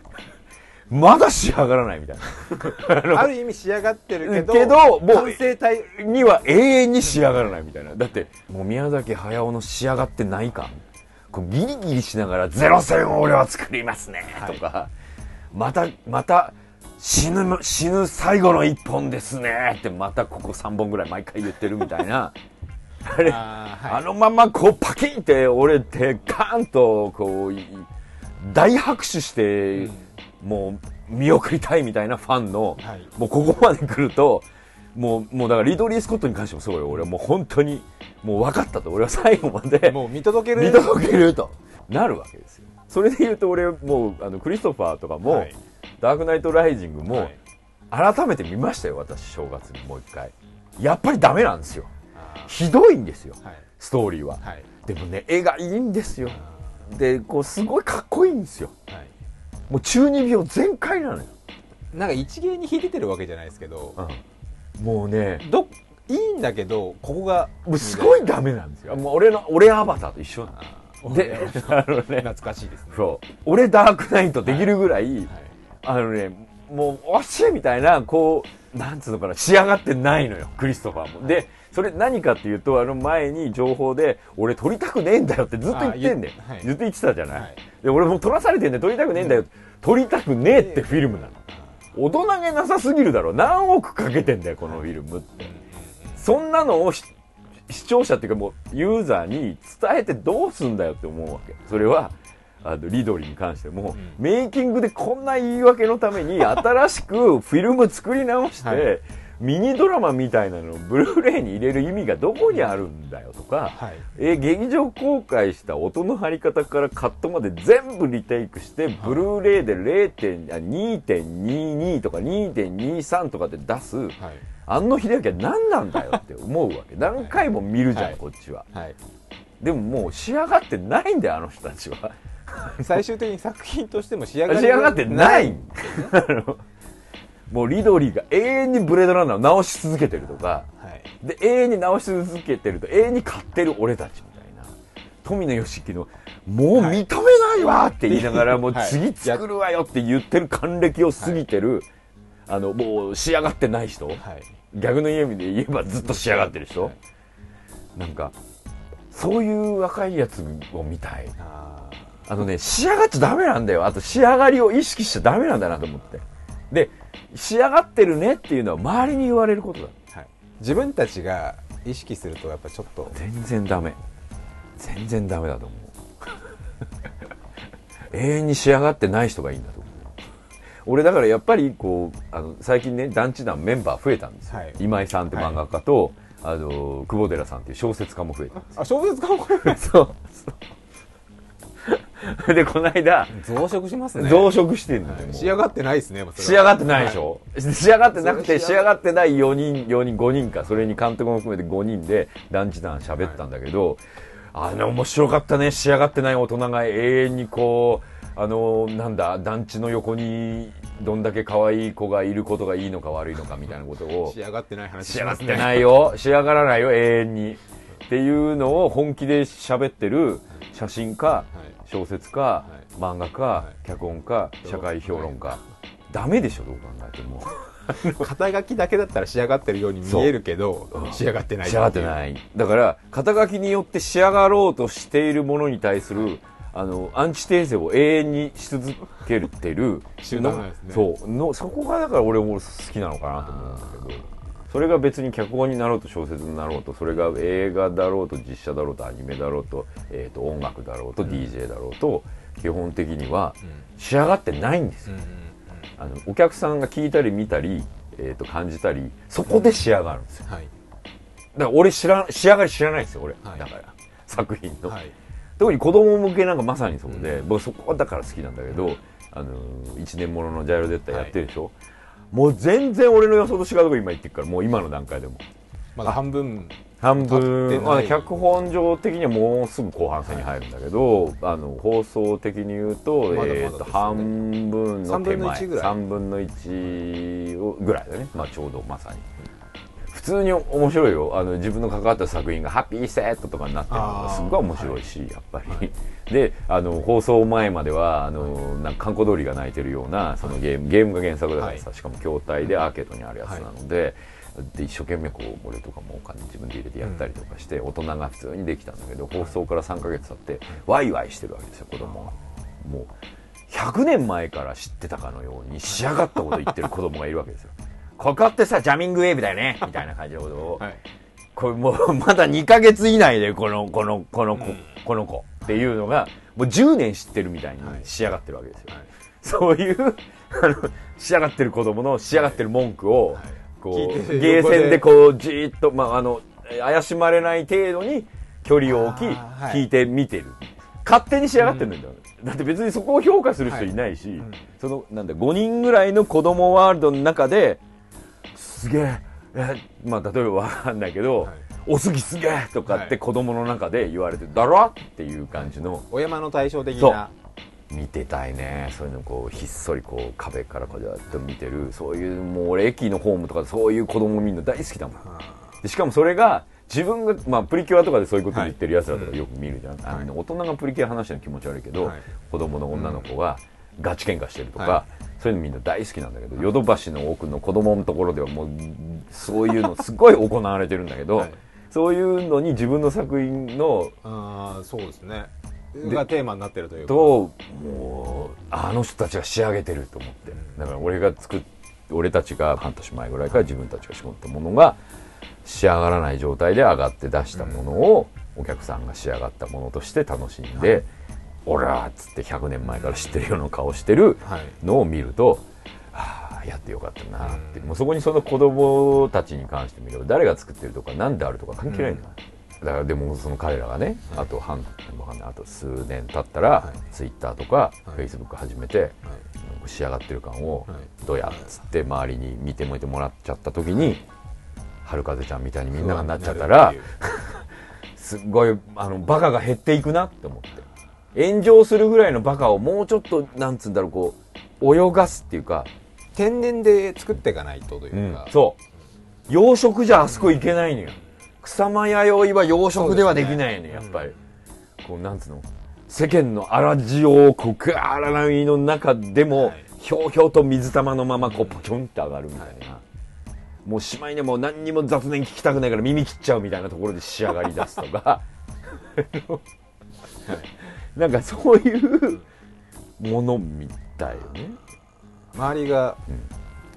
まだ仕上がらないみたいな。ある意味仕上がってるけどけどもう完成体には永遠に仕上がらないみたいな。だってもう宮崎駿の仕上がってない感こうギリギリしながら「ゼロ戦を俺は作りますね」とか、またまた死ぬ死ぬ最後の一本ですね。ってまたここ3本ぐらい毎回言ってるみたいな。あれあーはい。あのままこうパキンって折れてガーンとこうい大拍手して、もう見送りたいみたいなファンの、はい。もうここまで来るともうもうだからリドリー・スコットに関してもそうよ。俺はもう本当にもう分かったと。俺は最後までもう見届ける。見届けると。なるわけですよ。それで言うと俺もうあのクリストファーとかも、はい。ダークナイト・ライジングも、はい。改めて見ましたよ私正月にもう一回。やっぱりダメなんですよ。あひどいんですよーはい。ストーリーは、はい。でもね絵がいいんですよ。でこうすごいかっこいいんですよ。はいもう中二病全開なのよ、なんか一芸に引いててるわけじゃないですけどうん。もうねどいいんだけどここがもうすごいダメなんですよ。もう俺の俺アバターと一緒なあのであのね懐かしいですね。そう。俺ダークナイトできるぐらい、はいあのねもう惜しいみたいなこうなんつうのかな仕上がってないのよクリストファーも。でそれ何かっていうとあの前に情報で俺撮りたくねえんだよってずっと言ってんだよ。はい。ずっと言ってたじゃない、はい。で俺も撮らされてんだよ。撮りたくねえんだよ。撮りたくねえってフィルムなの。大人げなさすぎるだろ。何億かけてんだよこのフィルムって。そんなのをし視聴者っていうかもうユーザーに伝えてどうすんだよって思うわけ。それはあのリドリーに関しても、メイキングでこんな言い訳のために新しくフィルム作り直して、はいミニドラマみたいなのをブルーレイに入れる意味がどこにあるんだよとか、はい。え劇場公開した音の張り方からカットまで全部リテイクして、ブルーレイで 0. あ2.22とか2.23とかで出す、はい。安野秀明は何なんだよって思うわけ。何回も見るじゃん、はい。こっちは。はい。でももう仕上がってないんだよあの人たちは。最終的に作品としても仕上がってない。あのもうリドリーが永遠にブレードランナーを直し続けてるとかはい。で永遠に直し続けてると永遠に買ってる俺たちみたいな富野義行の「もう認めないわ!」って言いながら もうはい。次作るわよ！って言ってる還暦を過ぎてる、あのもう仕上がってない人、はい。逆の意味で言えばずっと仕上がってる人、はい。なんかそういう若いやつを見たい。ああのね仕上がっちゃダメなんだよ。あと仕上がりを意識しちゃダメなんだなと思って。で仕上がってるねっていうのは周りに言われることだ。ーはい。自分たちが意識するとやっぱちょっと全然ダメ。全然ダメだと思う。永遠に仕上がってない人がいいんだと思う。俺だからやっぱりこうあの最近ね団地団メンバー増えたんですよ、はい。今井さんって漫画家と、あの久保寺さんっていう小説家も増えたんですあ小説家もこれ そうそう でこの間増殖しますね。増殖してるんだよ、もう。仕上がってないですね仕上がってないでしょ、仕上がってなくて仕上がってない。4人4人5人か。それに監督も含めて5人で団地団喋ったんだけど、あの面白かったね。仕上がってない大人が永遠にこうあのなんだ団地の横にどんだけ可愛い子がいることがいいのか悪いのかみたいなことを。仕上がってない話仕上がってないよ。仕上がらないよ永遠に。っていうのを本気で喋ってる写真家、小説家、い。漫画家、脚本家社会評論家、ダメでしょどう考えても。肩書きだけだったら仕上がってるように見えるけど仕上がってない仕上がってない。だから肩書きによって仕上がろうとしているものに対するあのアンチテーゼを永遠にし続けてる 集団なんですね。そう。のそこがだから俺も好きなのかなと思うんだけどそれが別に脚本になろうと小説になろうとそれが映画だろうと実写だろうとアニメだろうと,、えー、と音楽だろうと DJ だろうと基本的には仕上がってないんですよ、あのお客さんが聞いたり見たり、えー、と感じたりそこで仕上がるんですよ。はい。だから俺知らん仕上がり知らないんですよ俺、はい。だから作品の、はい。特に子供向けなんかまさにそうで、僕そこはだから好きなんだけど、あの1年もののジャイロデッタやってるでしょ、もう全然俺の予想と違うとこ今行ってるからもう今の段階でも。まだ半分半分、まあ、脚本上的にはもうすぐ後半戦に入るんだけど、あの放送的に言うと,、まだまだえー、と半分の手前。三分の一ぐらい。3分の1をぐらいだね、まあ、ちょうどまさに。普通に面白いよ。あの自分の関わった作品がハッピーセットとかになってるのがすごい面白いし、やっぱり、であの放送前まではあのなんか観光通りが泣いてるようなそのゲームゲームが原作だからさ、しかも筐体でアーケードにあるやつなので。で一生懸命こう俺とかもお金自分で入れてやったりとかして、大人が普通にできたんだけど放送から3ヶ月経ってワイワイしてるわけですよ子供がもう100年前から知ってたかのように仕上がったこと言ってる子供がいるわけですよここってさジャミングウェーブだよね。みたいな感じのことを、はい。これもうまだ2ヶ月以内でこのこのこの子、この子。っていうのがもう10年知ってるみたいに仕上がってるわけですよ、そういう あの仕上がってる子供の仕上がってる文句を、こうてゲーセンでこうじーっと、まあ、あの怪しまれない程度に距離を置き、聞いて見てる。勝手に仕上がってるんだよ、だって別にそこを評価する人いないし、そのなんだ5人ぐらいの子供ワールドの中ですげえ。えまあ例えばわかんないけど、はい。おすぎすげえとかってはい。子供の中で言われて、だろっていう感じの。お山の対照的な。見てたいね。そういうのこうひっそりこう壁からこうやって見てる。そういうもう俺駅のホームとかでそういう子供見るの大好きだもん。でしかもそれが自分が、まあ、プリキュアとかでそういうこと言ってるやつらとかよく見るじゃん、あの大人がプリキュア話してるの気持ち悪いけど、はい。子供の女の子がガチ喧嘩してるとか、はそういうのみんな大好きなんだけどヨドバシの奥の子供のところではもうそういうのすごい行われてるんだけど、はい。そういうのに自分の作品のああそうですね。がテーマになってるというか。ともうあの人たちが仕上げてると思って。だから俺が作っ俺たちが半年前ぐらいから自分たちが仕込んだものが仕上がらない状態で上がって出したものをお客さんが仕上がったものとして楽しんで「オラ!」っつって100年前から知ってるような顔してるはい。のを見るとああやってよかったなって。もうそこにその子供たちに関してみれば誰が作ってるとか何であるとか関係ないんだから、だからでもその彼らがね、あと半わかんないあと数年経ったら、はい。ツイッターとか、はい。フェイスブック始めて、仕上がってる感を、はい。どうやっつって周りに見てもいてもらっちゃった時に、春風ちゃんみたいにみんながなっちゃったら、すっごいあのバカが減っていくなって思って炎上するぐらいのバカをもうちょっとなんつうんだろうこう泳がすっていうか、天然で作っていかないとというか、そう。養殖じゃあそこ行けないのよ。草間弥生は養殖ではできないのよ、やっぱり、こうなんつうの？世間の荒塩をこうガーララミの中でも、はい。ひょうひょうと水玉のままこうポキョンって上がるみたいな、もうしまいにはもう何にも雑念聞きたくないから耳切っちゃうみたいなところで仕上がり出すとか なんかそういうものみたいよね。周りが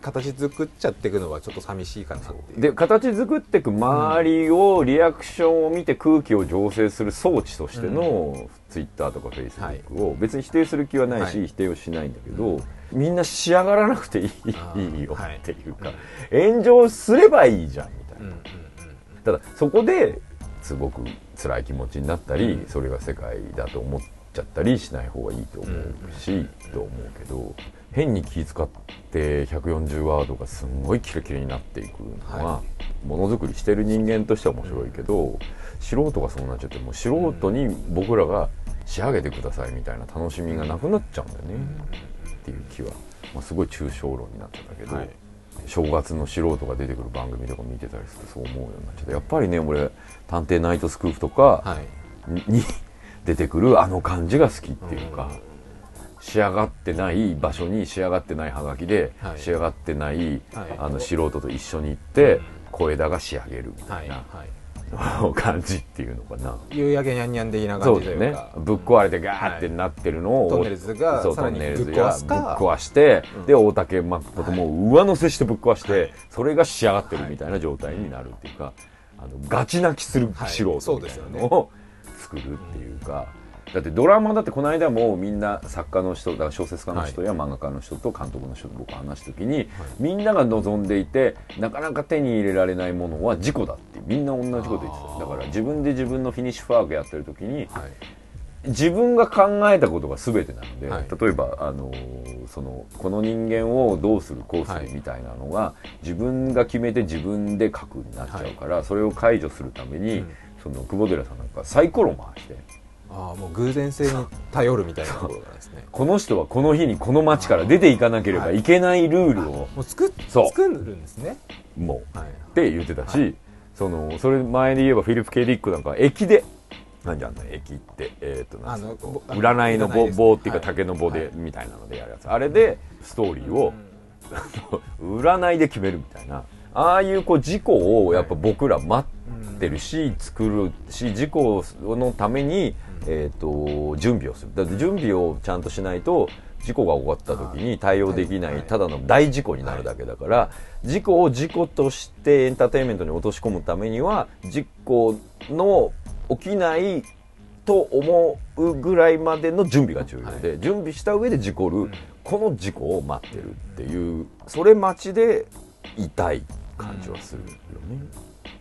形作っちゃっていくのはちょっと寂しいかなっていう。で形作っていく周りをリアクションを見て空気を醸成する装置としてのツイッターとかフェイスブックを別に否定する気はないし、はい。否定をしないんだけど、みんな仕上がらなくていいよはい。っていうか、炎上すればいいじゃんみたいな、ただそこですごく辛い気持ちになったり、それが世界だと思っちゃったりしない方がいいと思うし、と思うけど変に気遣って140ワードがすんごいキラキラになっていくのは、はものづくりしてる人間としては面白いけど、素人がそうなっちゃってもう素人に僕らが仕上げてくださいみたいな楽しみがなくなっちゃうんだよね、っていう気は、まあ、すごい抽象論になっちゃったけど。はい。正月の素人が出てくる番組とか見てたりするとそう思うようになっちゃってやっぱりね俺「探偵ナイトスクープ」とかはい。に,、に出てくるあの感じが好きっていうか、仕上がってない場所に仕上がってないハガキで、はい。仕上がってない、はい。あの素人と一緒に行って小枝が仕上げるみたはいいなはい 感じっていうのかな。夕焼けにゃんにゃん的な感じというか。ぶっ壊れてガーってなってるのを、トンネルズがそうさらにトンネルズぶっ壊すがぶっか壊して、で大竹誠も上乗せしてぶっ壊して、それが仕上がってるみたいな状態になるっていうか、あのガチ泣きするはい素そ人みたいうですよね。なのを作るっていうか、だってドラマだってこの間もみんな作家の人だから小説家の人や漫画家の人と監督の人と僕話した時に、みんなが望んでいてなかなか手に入れられないものは事故だってみんな同じこと言ってた。だから自分で自分のフィニッシュファークやってる時に、はい自分が考えたことが全てなので、はい。例えばあのーそのこの人間をどうするこうすはいるみたいなのが、自分が決めて自分で書くになっちゃうから、それを解除するために、うん。その久保寺さんなんかサイコロ回してああもう偶然性に頼るみたいなところがですね。この人はこの日にこの街から出ていかなければい。けないルールをもう作作るんですね。もう。はい。って言ってたし、そのそれ前で言えばフィリップ・ケディックなんかは駅でなんじゃんの駅ってえっ、とあの占いの棒棒っていうかはい。竹の棒で、はいみたいなのでやるやつ。あれでストーリーを、占いで決めるみたいな。ああいうこう事故をやっぱ僕ら待ってるし、作るし事故のために、えー、と準備をする。だって準備をちゃんとしないと事故が起こった時に対応できないただの大事故になるだけだから、事故を事故としてエンターテインメントに落とし込むためには事故の起きないと思うぐらいまでの準備が重要で、準備した上で事故る、この事故を待ってるっていうそれ待ちで痛い感じはするよね。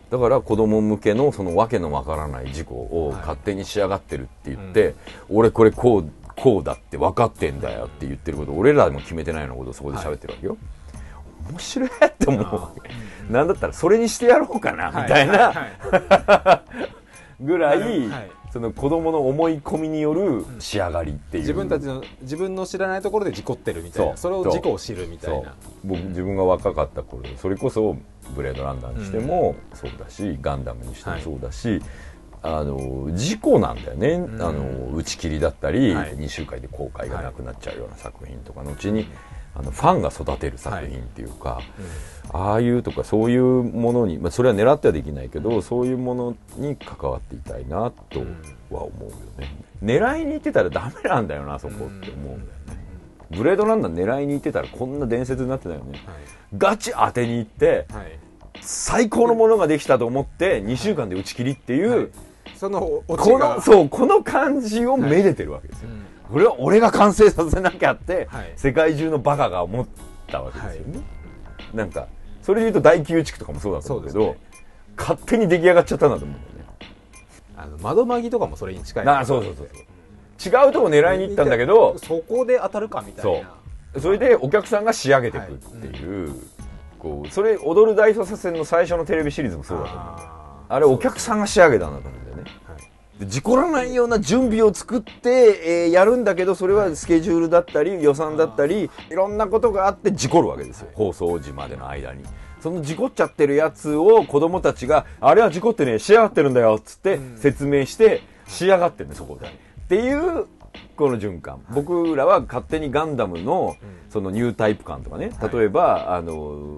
だから子供向けのそのわけのわからない事故をはい。勝手に仕上がってるって言って、俺これこうこうだって分かってんだよって言ってること俺らも決めてないようなことをそこで喋ってるわけよ、面白いって思う。わけなんだったらそれにしてやろうかなみたいな、ぐらい、はい。その子供の思い込みによる仕上がりっていう、自分たちの自分の知らないところで事故ってるみたいな。それを事故を知るみたいな。僕自分が若かった頃それこそブレードランナーにしてもそうだし、ガンダムにしてもそうだし、あの事故なんだよね、ん。あの打ち切りだったり、はい。2週間で公開がなくなっちゃうような作品とかのうちに、あのファンが育てる作品っていうか、ああいうとかそういうものに、まあ、それは狙ってはできないけどそういうものに関わっていたいなとは思うよね、狙いに行ってたらダメなんだよなそこって思うんだよね、ブレードランナー狙いに行ってたらこんな伝説になってないよね、ガチ当てに行ってはい、はい最高のものができたと思って2週間で打ち切りっていう、はい。そのこが。のそうこの感じをめでてるわけですよ、これは俺が完成させなきゃって、はい。世界中のバカが思ったわけですよね、なんかそれで言うと第9地区とかもそうだと思うけどそうです勝手に出来上がっちゃったんだと思うんだよね。あの窓マギとかもそれに近い。あそうそうそうそう。違うとこ狙いに行ったんだけどそこで当たるかみたいな。それでお客さんが仕上げていくっていう、こうそれ踊る大捜査線の最初のテレビシリーズもそうだと思う。ああれお客さんが仕上げたんだと思うんだよ事故らないような準備を作って、えーやるんだけどそれはスケジュールだったり予算だったりいろんなことがあって事故るわけですよ、放送時までの間に。その事故っちゃってるやつを子供たちがあれは事故ってね仕上がってるんだよっつって説明して仕上がってるねそこで。っていうこの循環、僕らは勝手にガンダムのそのニュータイプ感とかね、はい。例えばあの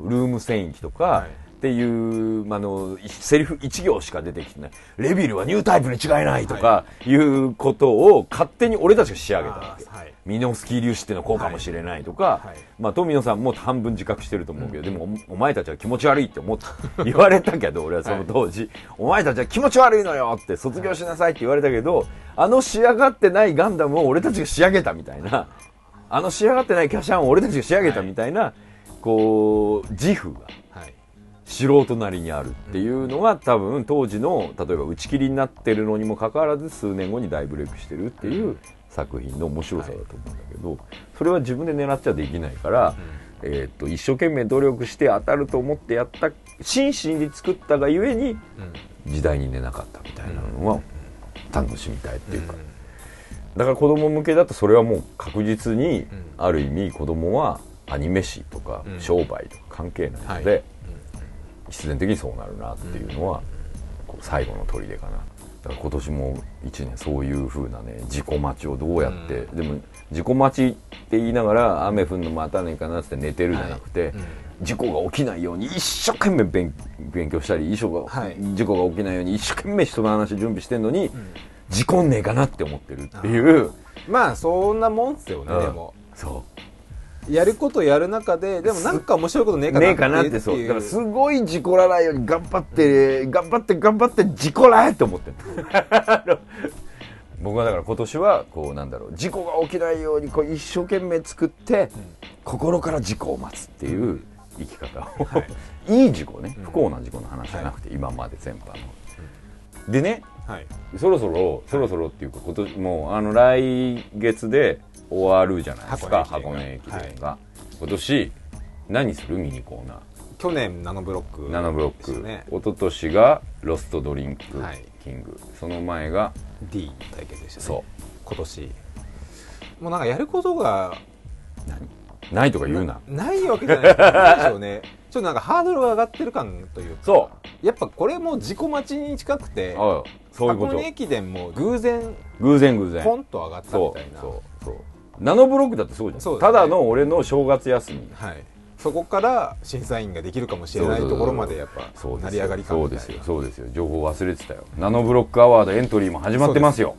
ルーム戦域とか、はいっていう、まああの、セリフ1行しか出てきてない。レビルはニュータイプに違いないとか、いうことを勝手に俺たちが仕上げたわけ。はいミノフスキー粒子っていうのはこうかもしれないとか、はいまあ富野さんも半分自覚してると思うけど、でもおお前たちは気持ち悪いって思って 言われたけど、俺はその当時、お前たちは気持ち悪いのよって卒業しなさいって言われたけど、あの仕上がってないガンダムを俺たちが仕上げたみたいな、あの仕上がってないキャシャンを俺たちが仕上げたみたいな、こう、自負が。はい素人なりにあるっていうのが多分当時の例えば打ち切りになってるのにもかかわらず数年後に大ブレイクしてるっていう作品の面白さだと思うんだけどそれは自分で狙っちゃできないから、えーっと一生懸命努力して当たると思ってやった真摯に作ったがゆえに時代に寝なかったみたいなのは楽しみたいっていうか。だから子供向けだとそれはもう確実にある意味子供はアニメ誌とかうん。商売とか関係ないので、はい必然的にそうなるなっていうのは、最後の砦かな。だから今年も1年そういう風なね自己待ちをどうやって、でも自己待ちって言いながら雨降るの待たねえかなって寝てるじゃなくて、事故が起きないように一生懸命勉勉強したり遺書が、はい。事故が起きないように一生懸命人の話準備してんのに、事故んねえかなって思ってるっていう。まあそんなもんっすよねうん。でも。そやることやる中ででもなんか面白いことねえかなう。ねえかなってそう。いうだからすごい事故らないように頑張って、頑張って頑張って事故らえって思ってる 僕はだから今年はこうなんだろう事故が起きないようにこう一生懸命作って、心から事故を待つっていう生き方を、い、い事故ね。不幸な事故の話じゃなくて、今まで全般の、でねはい。そろそろそろそろっていうか今年もうあの来月で終わるじゃないですか箱箱根根駅駅伝が。伝が、今年何するミニコーナー？去年ナノブロックナノブロック、ね。一昨年がロストドリンクはいキング、その前が D 対決でしたね。そ今年。もうなんかやることがうないとか言うな。ないわけじゃないなんでしょうね。ちょっとなんかハードルが上がってる感というかそやっぱこれも自己待ちに近くてそういうこと。箱根駅伝も偶然偶然偶然。ポンと上がったみそたいうな。そうそうナノブロックだってそうじゃん。ね。ただの俺の正月休み。はい、そこから審査員ができるかもしれないところまでやっぱ成り上がり感そうですよ。そうですよ。情報忘れてたよ。ナノブロックアワードエントリーも始まってますよ。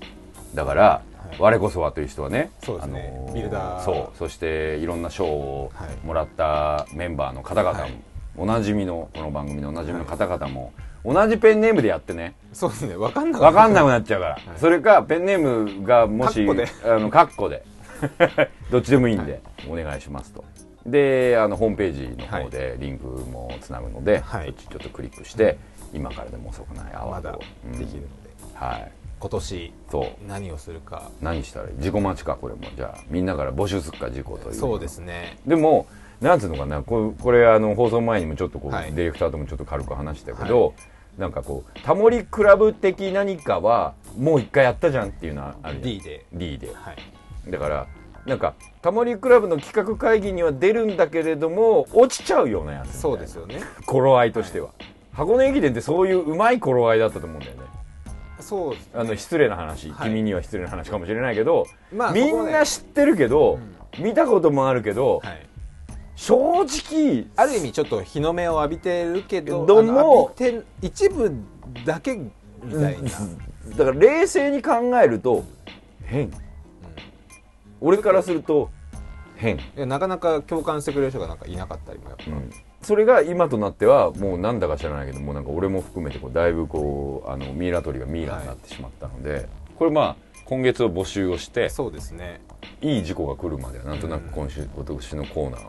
だから、はい我こそはという人はねそうですね。ビルダー。そう。そしていろんな賞をはいもらったメンバーの方々も、はい。おなじみのこの番組のおなじみの方々も、同じペンネームでやってね。そうですね。分かんな分かんなくいなっちゃうから、それかペンネームがもしあのカッコで。どっちでもいいんで、お願いしますと。であのホームページの方でリンクもつなぐので、はい。そっちちょっとクリックして、今からでも遅くないアワードを。できるので、うん。はい今年そう。何をするか。何したらいい？自己待ちかこれも。じゃあみんなから募集するか自己というそうですね。でもなんつうのかなこれこれあの放送前にもちょっとこう、はい。ディレクターともちょっと軽く話したけど、なんかこうタモリクラブ的何かはもう一回やったじゃんっていうのはあるじゃん。D で。D で。はい。だからなんかタモリクラブの企画会議には出るんだけれども落ちちゃうようなやつそうですよね。頃合いとしては、箱根駅伝ってそういううまい頃合いだったと思うんだよねそうね。あの失礼な話、はい。君には失礼な話かもしれないけど、まあみんな知ってるけど、見たこともあるけど、はい。正直ある意味ちょっと日の目を浴びてるけどどうも一部だけみたいな、だから冷静に考えると変、俺からすると変、なかなか共感してくれる人がなんかいなかったりもやっぱ、それが今となってはもうなんだか知らないけどもうなんか俺も含めてこうだいぶこうあのミイラ取りがミイラになってしまったので、これまあ今月を募集をしてそうですねいい事故が来るまではなんとなく今週、今年のコーナー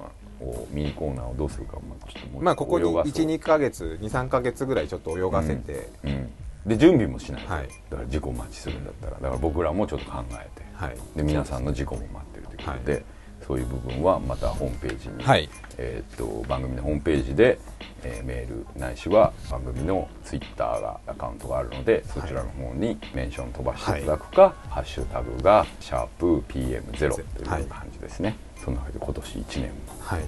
をミニコーナーをどうするかまあちょっとまあここに泳がそう12か月23か月ぐらいちょっと泳がせて、うん、で準備もしない。と、はい。だから事故待ちするんだったらだから僕らもちょっと考えて。はい。で皆さんの事故も待ってるということで、そういう部分はまたホームページに、はい。えーっと番組のホームページで、えーメールないしは番組のツイッターがアカウントがあるのでそちらの方にメンション飛ばしていただくか、ハッシュタグが「シャープ #PM0」というはい。感じですね、そんなわけで今年1年もはい。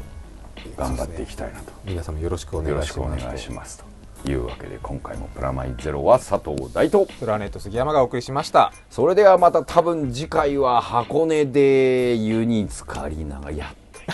頑張っていきたいなと、皆様よろしくお願よろいしますしくお願いしますというわけで今回も「プラマイゼロ」は佐藤大とプラネット杉山がお送りしました。それではまた多分次回は箱根で湯に浸かりながらやって